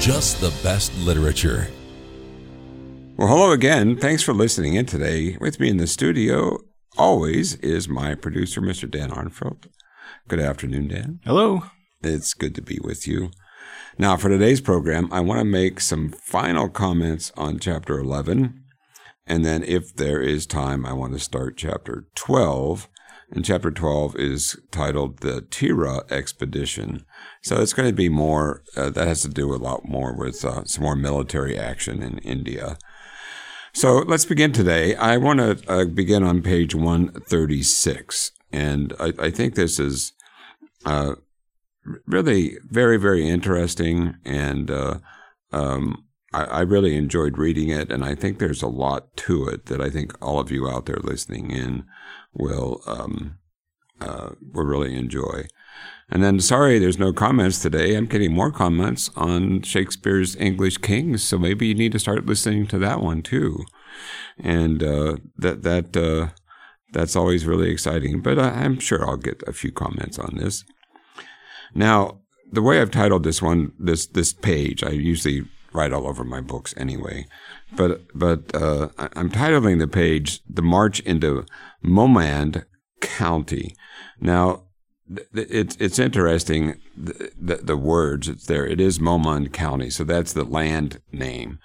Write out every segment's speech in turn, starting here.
Just the Best Literature. Well, hello again. Thanks for listening in today. With me in the studio, always, is my producer, Mr. Dan Arnfeld. Good afternoon, Dan. Hello. It's good to be with you. Now, for today's program, I want to make some final comments on chapter 11. And then, if there is time, I want to start chapter 12. And chapter 12 is titled The Tirah Expedition. So it's going to be more, uh, that has to do a lot more with uh, some more military action in India. So let's begin today. I want to uh, begin on page 136. And I, I think this is uh, really very, very interesting. And uh, um, I, I really enjoyed reading it. And I think there's a lot to it that I think all of you out there listening in will, um, uh, will really enjoy. And then, sorry, there's no comments today. I'm getting more comments on Shakespeare's English Kings, so maybe you need to start listening to that one too. And uh, that that uh, that's always really exciting. But I, I'm sure I'll get a few comments on this. Now, the way I've titled this one, this this page, I usually write all over my books anyway, but but uh, I'm titling the page "The March into Mohmand County." Now, it's it's interesting the, the, the words it's there. It is Mohmand County, so that's the land name.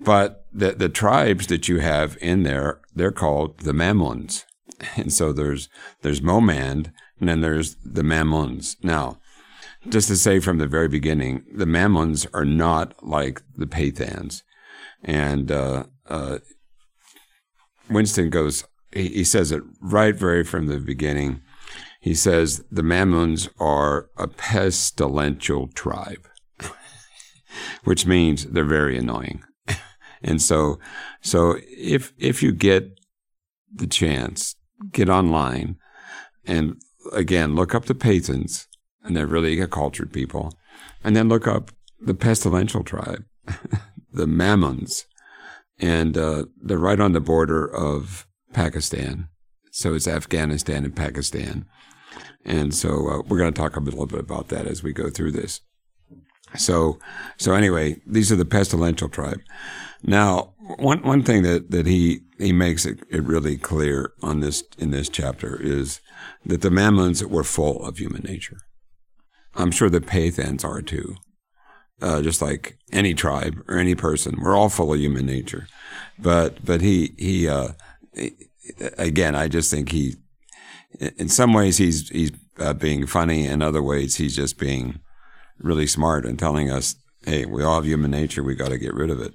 But the the tribes that you have in there, they're called the Mamuns, and so there's there's Mohmand, and then there's the Mamuns. Now, just to say from the very beginning, the Mammons are not like the Pathans, and uh, uh, Winston goes. He, he says it right very from the beginning. He says the Mammons are a pestilential tribe, which means they're very annoying. and so, so if if you get the chance, get online, and again look up the Pathans, and they're really a cultured people, and then look up the pestilential tribe, the Mammons, and uh, they're right on the border of Pakistan. So it's Afghanistan and Pakistan. And so uh, we're going to talk a little bit about that as we go through this. So, so anyway, these are the pestilential tribe. Now, one one thing that, that he he makes it, it really clear on this in this chapter is that the Mammons were full of human nature. I'm sure the Pathans are too. Uh, just like any tribe or any person, we're all full of human nature. But but he he uh, again, I just think he in some ways he's he's uh, being funny, in other ways he's just being really smart and telling us, hey, we all have human nature, we got to get rid of it.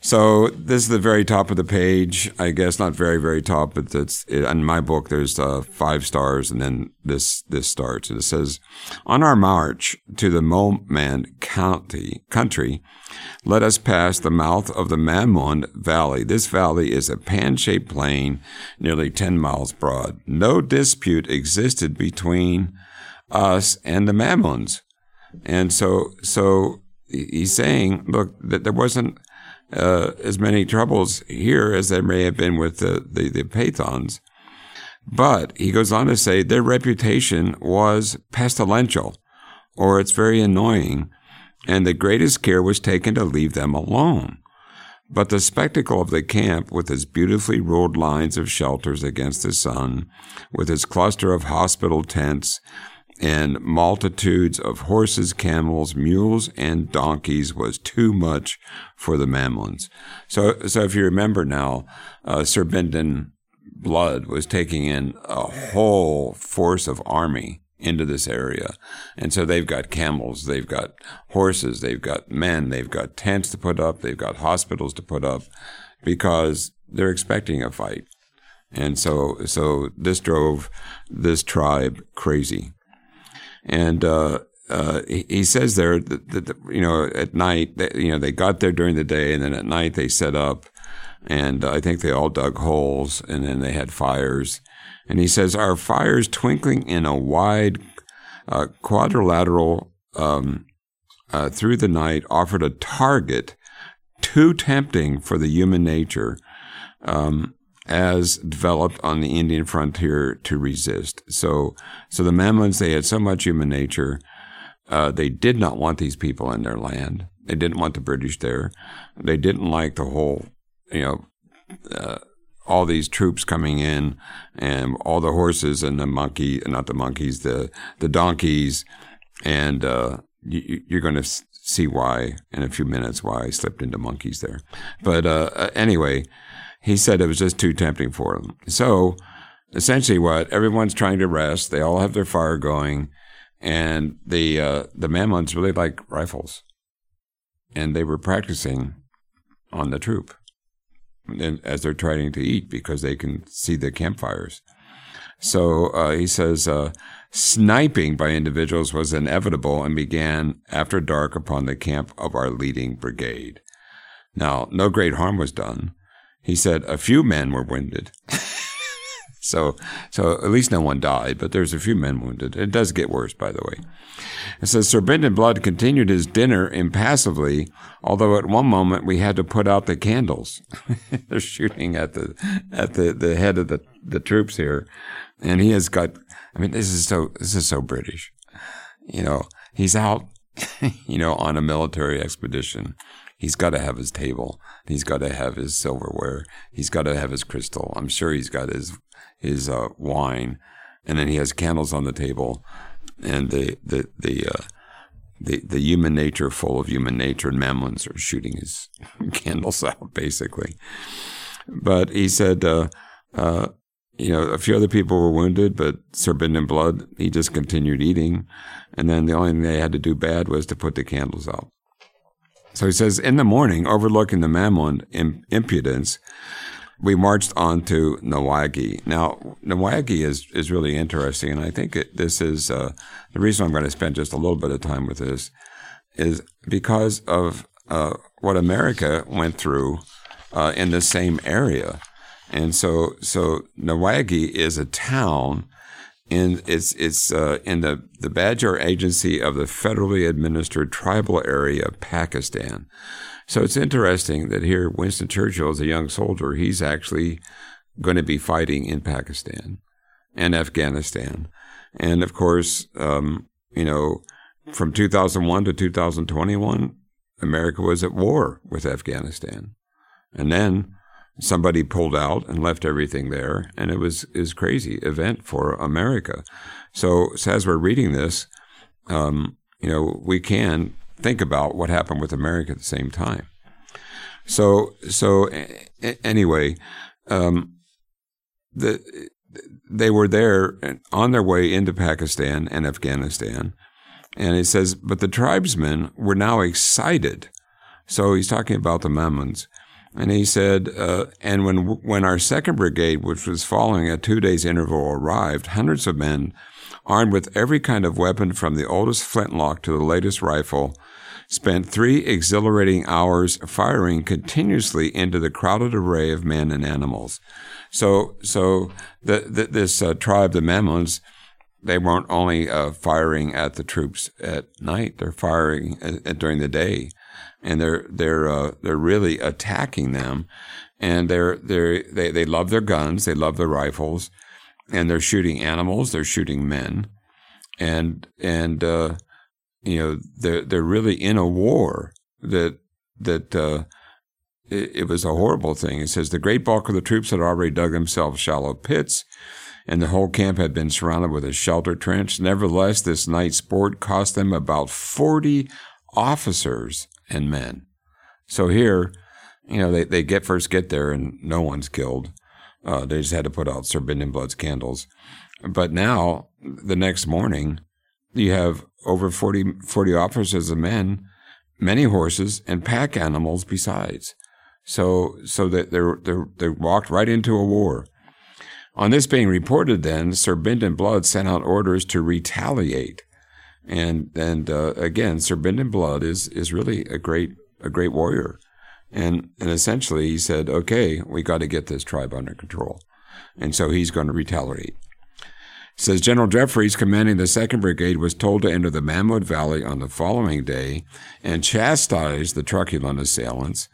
So this is the very top of the page. I guess not very very top, but it's it, in my book. There's uh, five stars, and then this this starts, and it says, "On our march to the Mohmand County country, let us pass the mouth of the Mamund Valley. This valley is a pan-shaped plain, nearly ten miles broad. No dispute existed between us and the Mammons, and so so he's saying, look, that there wasn't." Uh, as many troubles here as there may have been with the, the, the Pathans. But he goes on to say their reputation was pestilential, or it's very annoying, and the greatest care was taken to leave them alone. But the spectacle of the camp, with its beautifully ruled lines of shelters against the sun, with its cluster of hospital tents, and multitudes of horses, camels, mules, and donkeys was too much for the Mammons. So, so if you remember now, uh, Sir Bindon Blood was taking in a whole force of army into this area. And so they've got camels, they've got horses, they've got men, they've got tents to put up, they've got hospitals to put up because they're expecting a fight. And so, so this drove this tribe crazy. And uh, uh, he, he, says there that, that, you know at night that, you know they got there during the day and then at night they set up and I think they all dug holes and then they had fires. And he says our fires twinkling in a wide uh, quadrilateral um, uh, through the night offered a target too tempting for the human nature um, as developed on the Indian frontier to resist. So, so the Mamelons they had so much human nature uh, they did not want these people in their land. They didn't want the British there. They didn't like the whole, you know, uh, all these troops coming in and all the horses and the monkey, not the monkeys, the the donkeys, and uh, you, you're going to see why in a few minutes why I slipped into monkeys there. But uh, uh, anyway, he said it was just too tempting for them. So essentially, what everyone's trying to rest. They all have their fire going and the uh, the Mamelons really like rifles, and they were practicing on the troop, and as they're trying to eat because they can see the campfires. So uh, he says uh, sniping by individuals was inevitable and began after dark upon the camp of our leading brigade. Now, no great harm was done. He said a few men were wounded. So, so at least no one died, but there's a few men wounded. It does get worse, by the way. It says Sir Bindon Blood continued his dinner impassively, although at one moment we had to put out the candles. They're shooting at the at the, the head of the, the troops here, and he has got. I mean, this is so this is so British. You know, he's out, you know, on a military expedition. He's got to have his table. He's got to have his silverware. He's got to have his crystal. I'm sure he's got his his uh, wine, and then he has candles on the table, and the the the uh, the the human nature full of human nature, and Mamelons are shooting his candles out basically. But he said, uh, uh, you know, a few other people were wounded, but Sir Bindon Blood, he just continued eating, and then the only thing they had to do bad was to put the candles out. So he says, in the morning, overlooking the Mamelon impudence, we marched on to Nawagai. Now, Nawagai is, is really interesting, and I think it, this is uh, the reason I'm going to spend just a little bit of time with this is because of uh, what America went through uh, in the same area. And so, so Nawagai is a town in it's it's uh, in the the Bajaur Agency of the federally administered tribal area of Pakistan. So it's interesting that here Winston Churchill is a young soldier. He's actually going to be fighting in Pakistan and Afghanistan. And of course, um, you know, from 2001 to 2021, America was at war with Afghanistan. And then somebody pulled out and left everything there, and it was is crazy event for America. So, so as we're reading this, um, you know, we can think about what happened with America at the same time. So, so anyway, um, the, they were there on their way into Pakistan and Afghanistan. And he says, but the tribesmen were now excited. So he's talking about the Mamelons. And he said, uh, and when, when our second brigade, which was following a two days interval, arrived, hundreds of men armed with every kind of weapon from the oldest flintlock to the latest rifle spent three exhilarating hours firing continuously into the crowded array of men and animals. So, so the, the, this uh, tribe, the Mamelons, they weren't only uh, firing at the troops at night; they're firing uh, during the day, and they're they're uh, they're really attacking them, and they're they they they love their guns, they love their rifles, and they're shooting animals, they're shooting men, and and uh, you know they're they're really in a war that that uh, it, it, was a horrible thing. It says the great bulk of the troops had already dug themselves shallow pits, and the whole camp had been surrounded with a shelter trench. Nevertheless, this night sport cost them about forty officers and men. So here, you know, they, they get first get there and no one's killed. Uh, they just had to put out Sir Bindon Blood's candles. But now, the next morning, you have over 40, 40 officers and men, many horses, and pack animals besides. So, so that they're, they're, they walked right into a war. On this being reported, then, Sir Bindon Blood sent out orders to retaliate. And and uh, again, Sir Bindon Blood is is really a great a great warrior, and and essentially he said, okay, we got to get this tribe under control, and so he's going to retaliate. says General Jeffreys, commanding the Second Brigade, was told to enter the Mamund Valley on the following day and chastise the truculent assailants.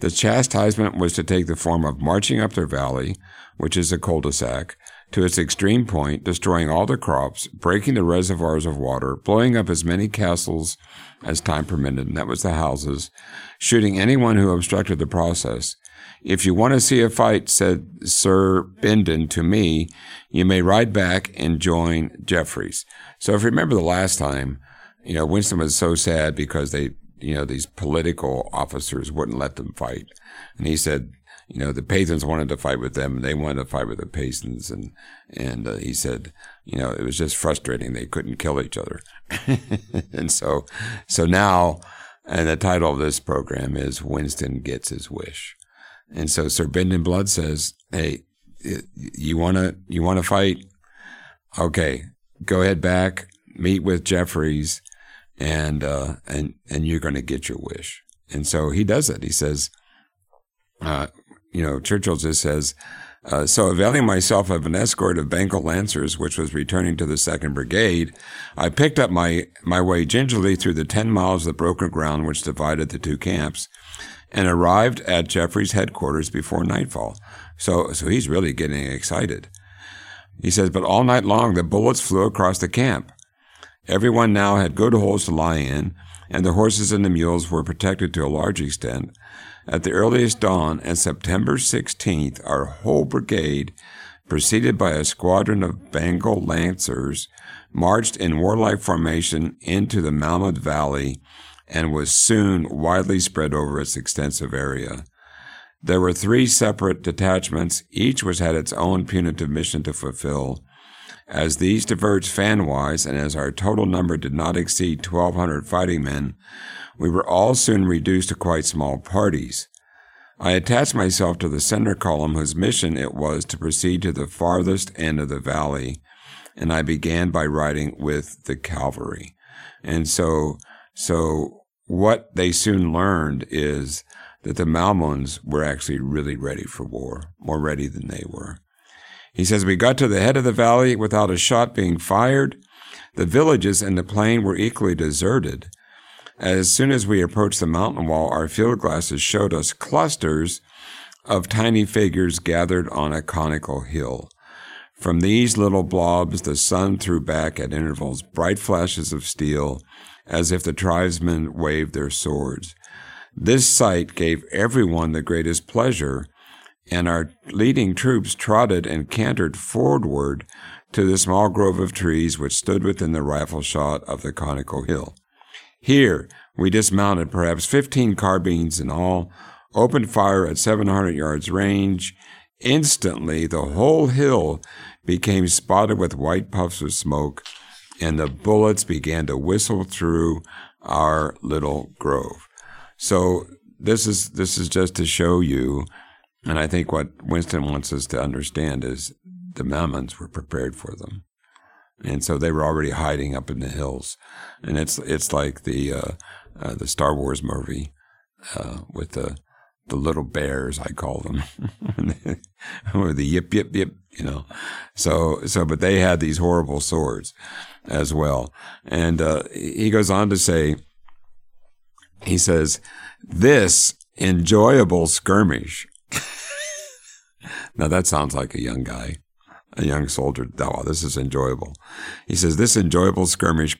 The chastisement was to take the form of marching up their valley, which is a cul-de-sac, to its extreme point, destroying all the crops, breaking the reservoirs of water, blowing up as many castles as time permitted, and that was the houses, shooting anyone who obstructed the process. If you want to see a fight, said Sir Bindon to me, you may ride back and join Jeffreys. So if you remember the last time, you know, Winston was so sad because they, you know, these political officers wouldn't let them fight. And he said, you know, the Pathans wanted to fight with them and they wanted to fight with the Pathans. And, and uh, he said, you know, it was just frustrating. They couldn't kill each other. and so, so now, and the title of this program is Winston Gets His Wish. And so Sir Bindon Blood says, Hey, you want to, you want to fight? Okay, go ahead back, meet with Jeffreys and, uh, and, and you're going to get your wish. And so he does it. He says, uh, you know, Churchill just says, uh, so availing myself of an escort of Bengal Lancers, which was returning to the Second Brigade, I picked up my, my way gingerly through the 10 miles of broken ground which divided the two camps and arrived at Jeffreys' headquarters before nightfall. So, so he's really getting excited. He says, but all night long the bullets flew across the camp. Everyone now had good holes to lie in, and the horses and the mules were protected to a large extent. At the earliest dawn, on September 16th, our whole brigade, preceded by a squadron of Bengal Lancers, marched in warlike formation into the Mamund Valley and was soon widely spread over its extensive area. There were three separate detachments, each which had its own punitive mission to fulfill. As these diverged fanwise, and as our total number did not exceed 1,200 fighting men, we were all soon reduced to quite small parties. I attached myself to the center column whose mission it was to proceed to the farthest end of the valley, and I began by riding with the cavalry. And so, so what they soon learned is that the Malmones were actually really ready for war, more ready than they were. He says, We got to the head of the valley without a shot being fired. The villages and the plain were equally deserted. As soon as we approached the mountain wall, our field glasses showed us clusters of tiny figures gathered on a conical hill. From these little blobs, the sun threw back at intervals bright flashes of steel, as if the tribesmen waved their swords. This sight gave everyone the greatest pleasure, and our leading troops trotted and cantered forward to the small grove of trees which stood within the rifle shot of the conical hill. Here, we dismounted perhaps 15 carbines in all, opened fire at 700 yards range. Instantly, the whole hill became spotted with white puffs of smoke, and the bullets began to whistle through our little grove. So this is this is just to show you, and I think what Winston wants us to understand is the Mammons were prepared for them and so they were already hiding up in the hills. And it's it's like the uh, uh, the Star Wars movie uh, with the the little bears, I call them, or the yip yip yip, you know. So so, but they had these horrible swords as well. And uh, he goes on to say, he says, this enjoyable skirmish. now that sounds like a young guy a young soldier, oh, this is enjoyable. He says, this enjoyable skirmish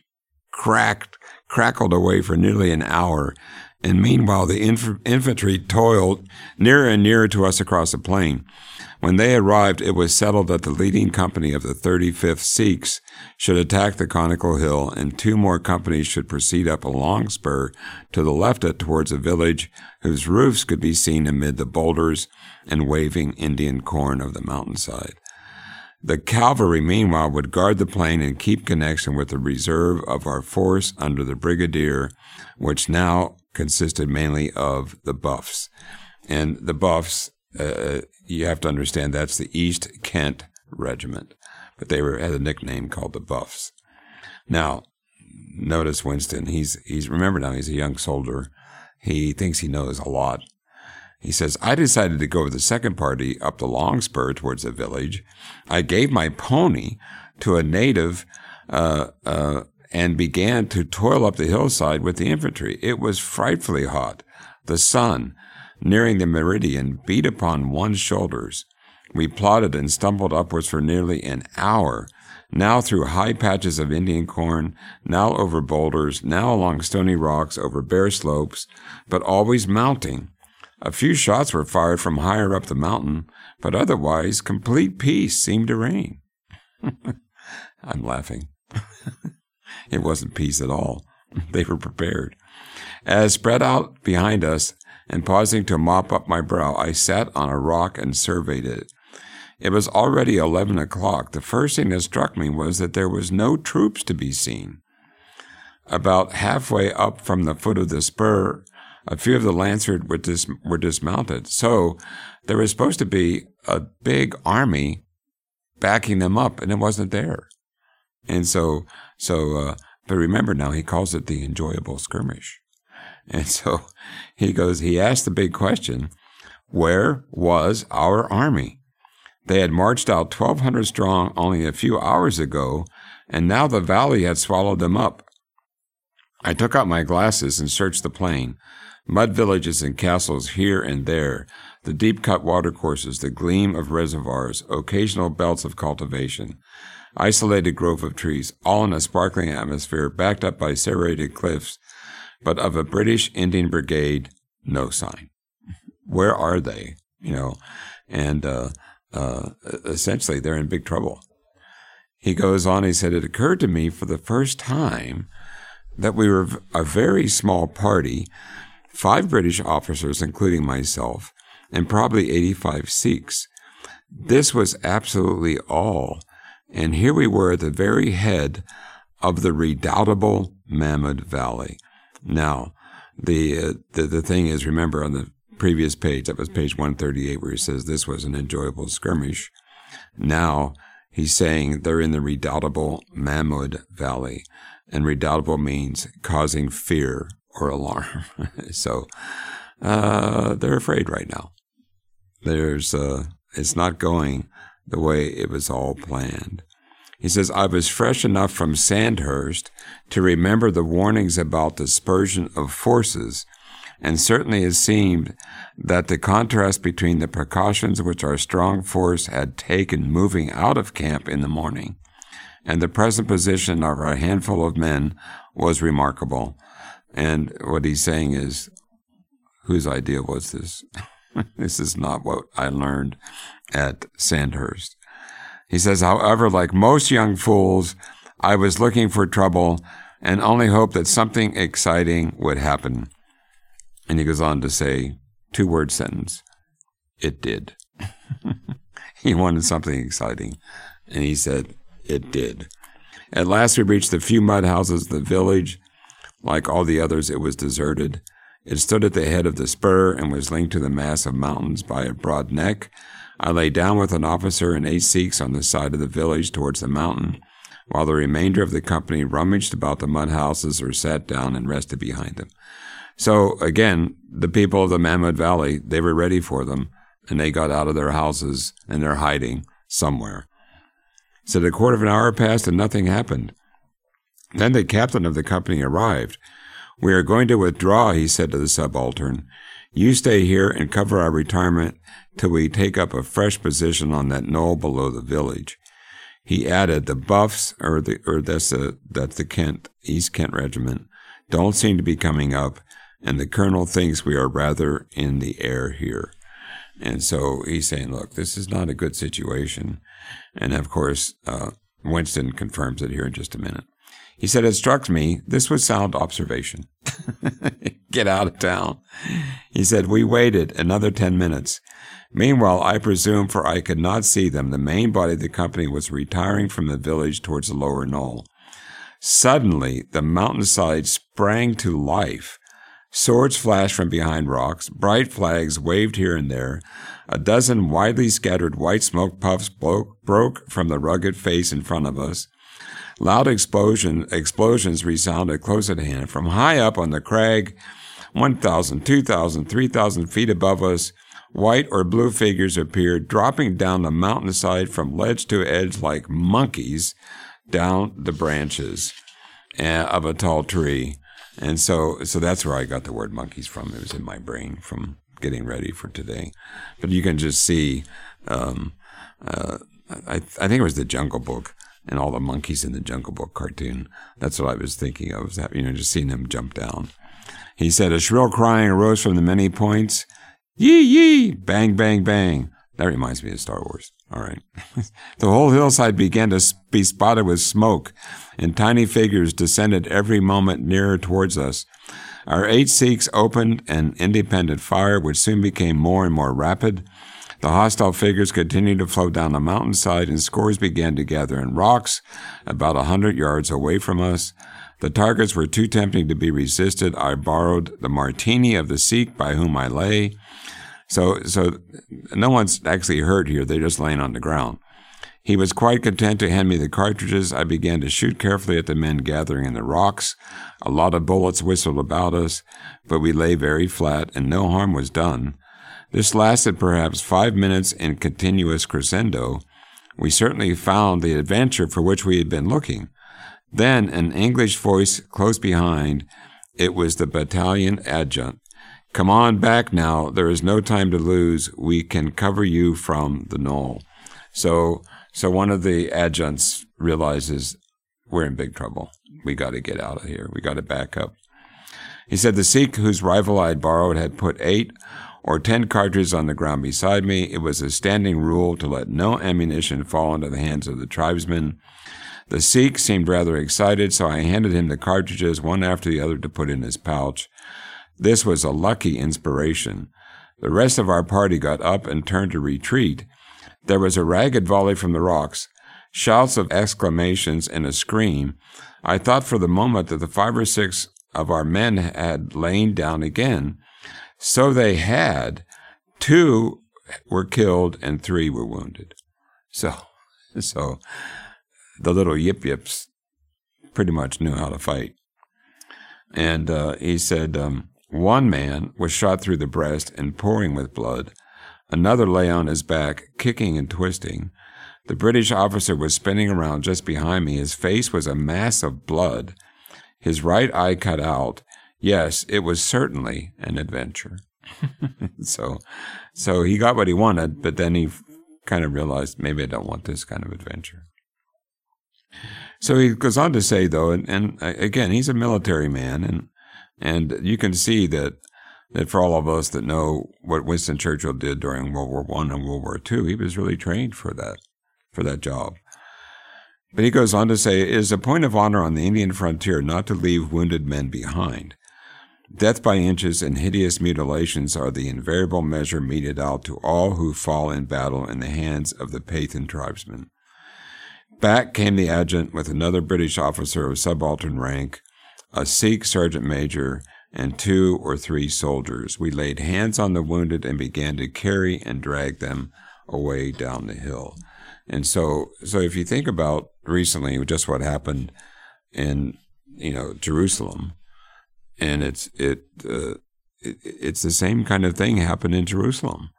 cracked, crackled away for nearly an hour. And meanwhile, the inf- infantry toiled nearer and nearer to us across the plain. When they arrived, it was settled that the leading company of the 35th Sikhs should attack the conical hill, and two more companies should proceed up a long spur to the left towards a village whose roofs could be seen amid the boulders and waving Indian corn of the mountainside. The cavalry, meanwhile, would guard the plain and keep connection with the reserve of our force under the brigadier, which now consisted mainly of the Buffs. And the Buffs, uh, you have to understand that's the East Kent Regiment, but they were had a nickname called the Buffs. Now, notice Winston. He's he's remember now he's a young soldier. He thinks he knows a lot. He says, I decided to go with the second party up the long spur towards the village. I gave my pony to a native uh, uh, and began to toil up the hillside with the infantry. It was frightfully hot. The sun, nearing the meridian, beat upon one's shoulders. We plodded and stumbled upwards for nearly an hour, now through high patches of Indian corn, now over boulders, now along stony rocks, over bare slopes, but always mounting. A few shots were fired from higher up the mountain, but otherwise complete peace seemed to reign. I'm laughing. it wasn't peace at all. They were prepared. As spread out behind us and pausing to mop up my brow, I sat on a rock and surveyed it. It was already eleven o'clock. The first thing that struck me was that there was no troops to be seen. About halfway up from the foot of the spur, a few of the Lancers were, dis- were dismounted. So there was supposed to be a big army backing them up, and it wasn't there. And so, so, uh, but remember now, he calls it the enjoyable skirmish. And so he goes, he asked the big question, where was our army? They had marched out 1,200 strong only a few hours ago, and now the valley had swallowed them up. I took out my glasses and searched the plain. Mud villages and castles here and there, the deep cut watercourses, the gleam of reservoirs, occasional belts of cultivation, isolated grove of trees, all in a sparkling atmosphere backed up by serrated cliffs, but of a British Indian brigade, no sign. Where are they? You know, and uh, uh, essentially they're in big trouble. He goes on, he said, It occurred to me for the first time that we were a very small party five British officers, including myself, and probably 85 Sikhs. This was absolutely all. And here we were at the very head of the redoubtable Mamund Valley. Now, the, uh, the, the thing is, remember on the previous page, that was page 138, where he says this was an enjoyable skirmish. Now he's saying they're in the redoubtable Mamund Valley. And redoubtable means causing fear or alarm. so uh, they're afraid right now. There's uh, it's not going the way it was all planned. He says, I was fresh enough from Sandhurst to remember the warnings about dispersion of forces, and certainly it seemed that the contrast between the precautions which our strong force had taken moving out of camp in the morning and the present position of our handful of men was remarkable. And what he's saying is, whose idea was this? this is not what I learned at Sandhurst. He says, however, like most young fools, I was looking for trouble and only hoped that something exciting would happen. And he goes on to say, two word sentence, it did. he wanted something exciting. And he said, it did. At last we reached the few mud houses of the village like all the others, it was deserted. It stood at the head of the spur and was linked to the mass of mountains by a broad neck. I lay down with an officer and eight Sikhs on the side of the village towards the mountain, while the remainder of the company rummaged about the mud houses or sat down and rested behind them. So again, the people of the Mamund Valley, they were ready for them, and they got out of their houses and they're hiding somewhere. So a quarter of an hour passed and nothing happened. Then the captain of the company arrived. We are going to withdraw, he said to the subaltern. You stay here and cover our retirement till we take up a fresh position on that knoll below the village. He added, the Buffs, or the, or that's the, that's the Kent, East Kent Regiment, don't seem to be coming up, and the colonel thinks we are rather in the air here. And so he's saying, look, this is not a good situation. And of course, uh, Winston confirms it here in just a minute. He said, It struck me this was sound observation. Get out of town. He said, We waited another 10 minutes. Meanwhile, I presume, for I could not see them, the main body of the company was retiring from the village towards the lower knoll. Suddenly, the mountainside sprang to life. Swords flashed from behind rocks, bright flags waved here and there. A dozen widely scattered white smoke puffs broke from the rugged face in front of us. Loud explosion, explosions resounded close at hand. From high up on the crag, 1,000, 2,000, 3,000 feet above us, white or blue figures appeared, dropping down the mountainside from ledge to edge like monkeys down the branches eh, of a tall tree. And so, so that's where I got the word monkeys from. It was in my brain from getting ready for today. But you can just see, um, uh, I, I think it was the Jungle Book and all the monkeys in the Jungle Book cartoon. That's what I was thinking of, that, you know, just seeing them jump down. He said, a shrill crying arose from the many points. Yee yee! Bang, bang, bang. That reminds me of Star Wars. All right. the whole hillside began to be spotted with smoke, and tiny figures descended every moment nearer towards us. Our eight Sikhs opened an independent fire, which soon became more and more rapid. The hostile figures continued to flow down the mountainside, and scores began to gather in rocks about a hundred yards away from us. The targets were too tempting to be resisted. I borrowed the martini of the Sikh by whom I lay. So, so no one's actually hurt here. They're just laying on the ground. He was quite content to hand me the cartridges. I began to shoot carefully at the men gathering in the rocks. A lot of bullets whistled about us, but we lay very flat and no harm was done. This lasted perhaps five minutes in continuous crescendo. We certainly found the adventure for which we had been looking. Then an English voice close behind, it was the battalion adjutant. Come on back now. There is no time to lose. We can cover you from the knoll. So so one of the adjuncts realizes we're in big trouble. We got to get out of here. We got to back up. He said the Sikh whose rifle I had borrowed had put eight or ten cartridges on the ground beside me. It was a standing rule to let no ammunition fall into the hands of the tribesmen. The Sikh seemed rather excited, so I handed him the cartridges one after the other to put in his pouch. This was a lucky inspiration. The rest of our party got up and turned to retreat, there was a ragged volley from the rocks, shouts of exclamations, and a scream. I thought for the moment that the five or six of our men had lain down again. So they had. Two were killed and three were wounded. So, so the little yip yips pretty much knew how to fight. And uh, he said um, one man was shot through the breast and pouring with blood. Another lay on his back, kicking and twisting. The British officer was spinning around just behind me. His face was a mass of blood, his right eye cut out. Yes, it was certainly an adventure. so, so he got what he wanted, but then he kind of realized maybe I don't want this kind of adventure. So he goes on to say, though, and, and uh, again, he's a military man, and and you can see that that for all of us that know what Winston Churchill did during World War One and World War Two, he was really trained for that for that job. But he goes on to say, it is a point of honor on the Indian frontier not to leave wounded men behind. Death by inches and hideous mutilations are the invariable measure meted out to all who fall in battle in the hands of the Pathan tribesmen. Back came the adjutant with another British officer of subaltern rank, a Sikh sergeant major, and two or three soldiers. We laid hands on the wounded and began to carry and drag them away down the hill. And so, so if you think about recently just what happened in, you know, Jerusalem, and it's it, uh, it it's the same kind of thing happened in Jerusalem.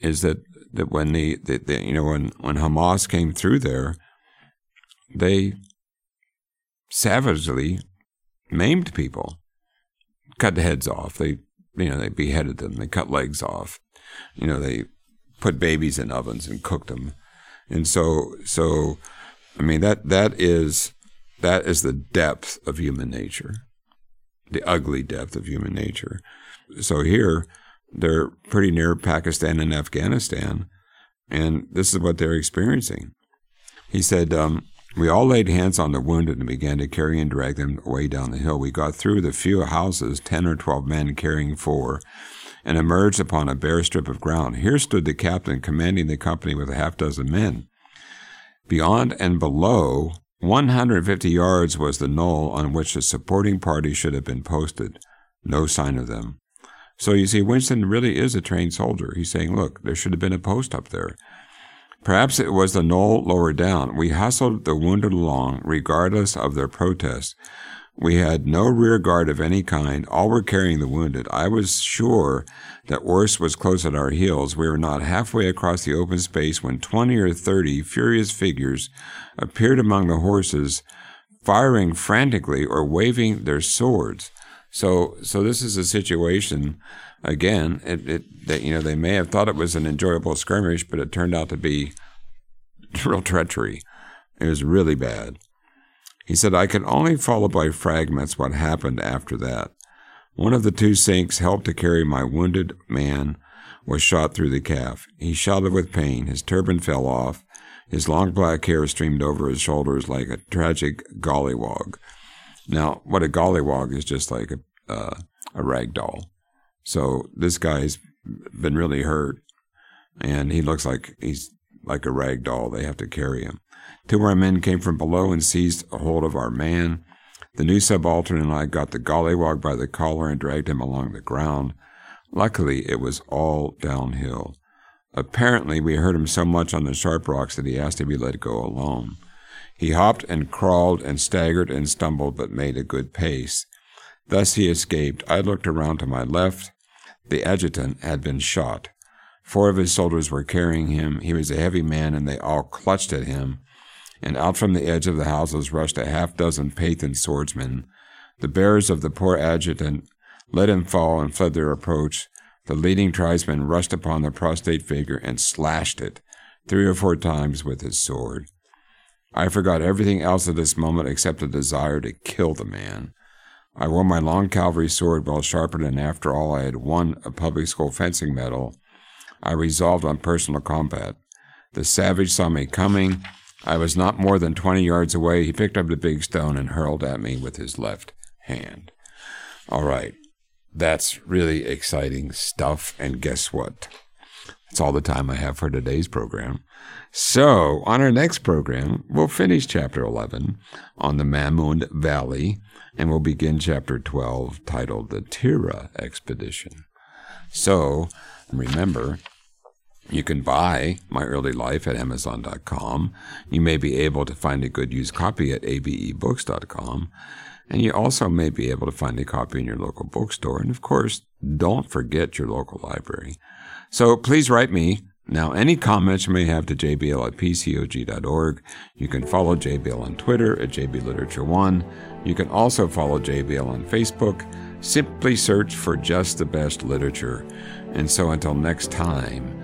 Is that that when the, the, the you know when when Hamas came through there, they savagely maimed people cut the heads off. They, you know, they beheaded them. They cut legs off. You know, they put babies in ovens and cooked them. And so, so, I mean, that that is that is the depth of human nature, the ugly depth of human nature. So here, they're pretty near Pakistan and Afghanistan, and this is what they're experiencing. He said, um, we all laid hands on the wounded and began to carry and drag them away down the hill. We got through the few houses, ten or twelve men carrying four, and emerged upon a bare strip of ground. Here stood the captain commanding the company with a half dozen men. Beyond and below, 150 yards was the knoll on which the supporting party should have been posted. No sign of them. So you see, Winston really is a trained soldier. He's saying, look, there should have been a post up there. Perhaps it was the knoll lower down. We hustled the wounded along, regardless of their protests. We had no rear guard of any kind. All were carrying the wounded. I was sure that worse was close at our heels. We were not halfway across the open space when 20 or 30 furious figures appeared among the horses, firing frantically or waving their swords. So, so this is a situation. Again, it, it that you know they may have thought it was an enjoyable skirmish, but it turned out to be real treachery. It was really bad. He said, I could only follow by fragments what happened after that. One of the two Sikhs helped to carry my wounded man was shot through the calf. He shouted with pain. His turban fell off. His long black hair streamed over his shoulders like a tragic gollywog. Now, what a gollywog is just like a, uh, a rag doll. So this guy's been really hurt, and he looks like he's like a rag doll. They have to carry him. Two of our men came from below and seized a hold of our man. The new subaltern and I got the gollywog by the collar and dragged him along the ground. Luckily, it was all downhill. Apparently, we hurt him so much on the sharp rocks that he asked to be let go alone. He hopped and crawled and staggered and stumbled, but made a good pace. Thus he escaped. I looked around to my left. The adjutant had been shot. Four of his soldiers were carrying him. He was a heavy man, and they all clutched at him and out from the edge of the houses rushed a half dozen Pathan swordsmen. The bearers of the poor adjutant let him fall and fled their approach. The leading tribesman rushed upon the prostrate figure and slashed it three or four times with his sword. I forgot everything else at this moment except a desire to kill the man. I wore my long cavalry sword well sharpened, and after all I had won a public school fencing medal, I resolved on personal combat. The savage saw me coming I was not more than 20 yards away. He picked up the big stone and hurled at me with his left hand. All right. That's really exciting stuff. And guess what? That's all the time I have for today's program. So, on our next program, we'll finish chapter 11 on the Mamund Valley, and we'll begin chapter 12 titled The Tirah Expedition. So, remember, you can buy My Early Life at Amazon.com. You may be able to find a good used copy at abebooks.com. And you also may be able to find a copy in your local bookstore. And of course, don't forget your local library. So please write me. Now, any comments you may have to jbl at pcog.org. You can follow JBL on Twitter at jbliterature1. You can also follow JBL on Facebook. Simply search for just the best literature. And so until next time,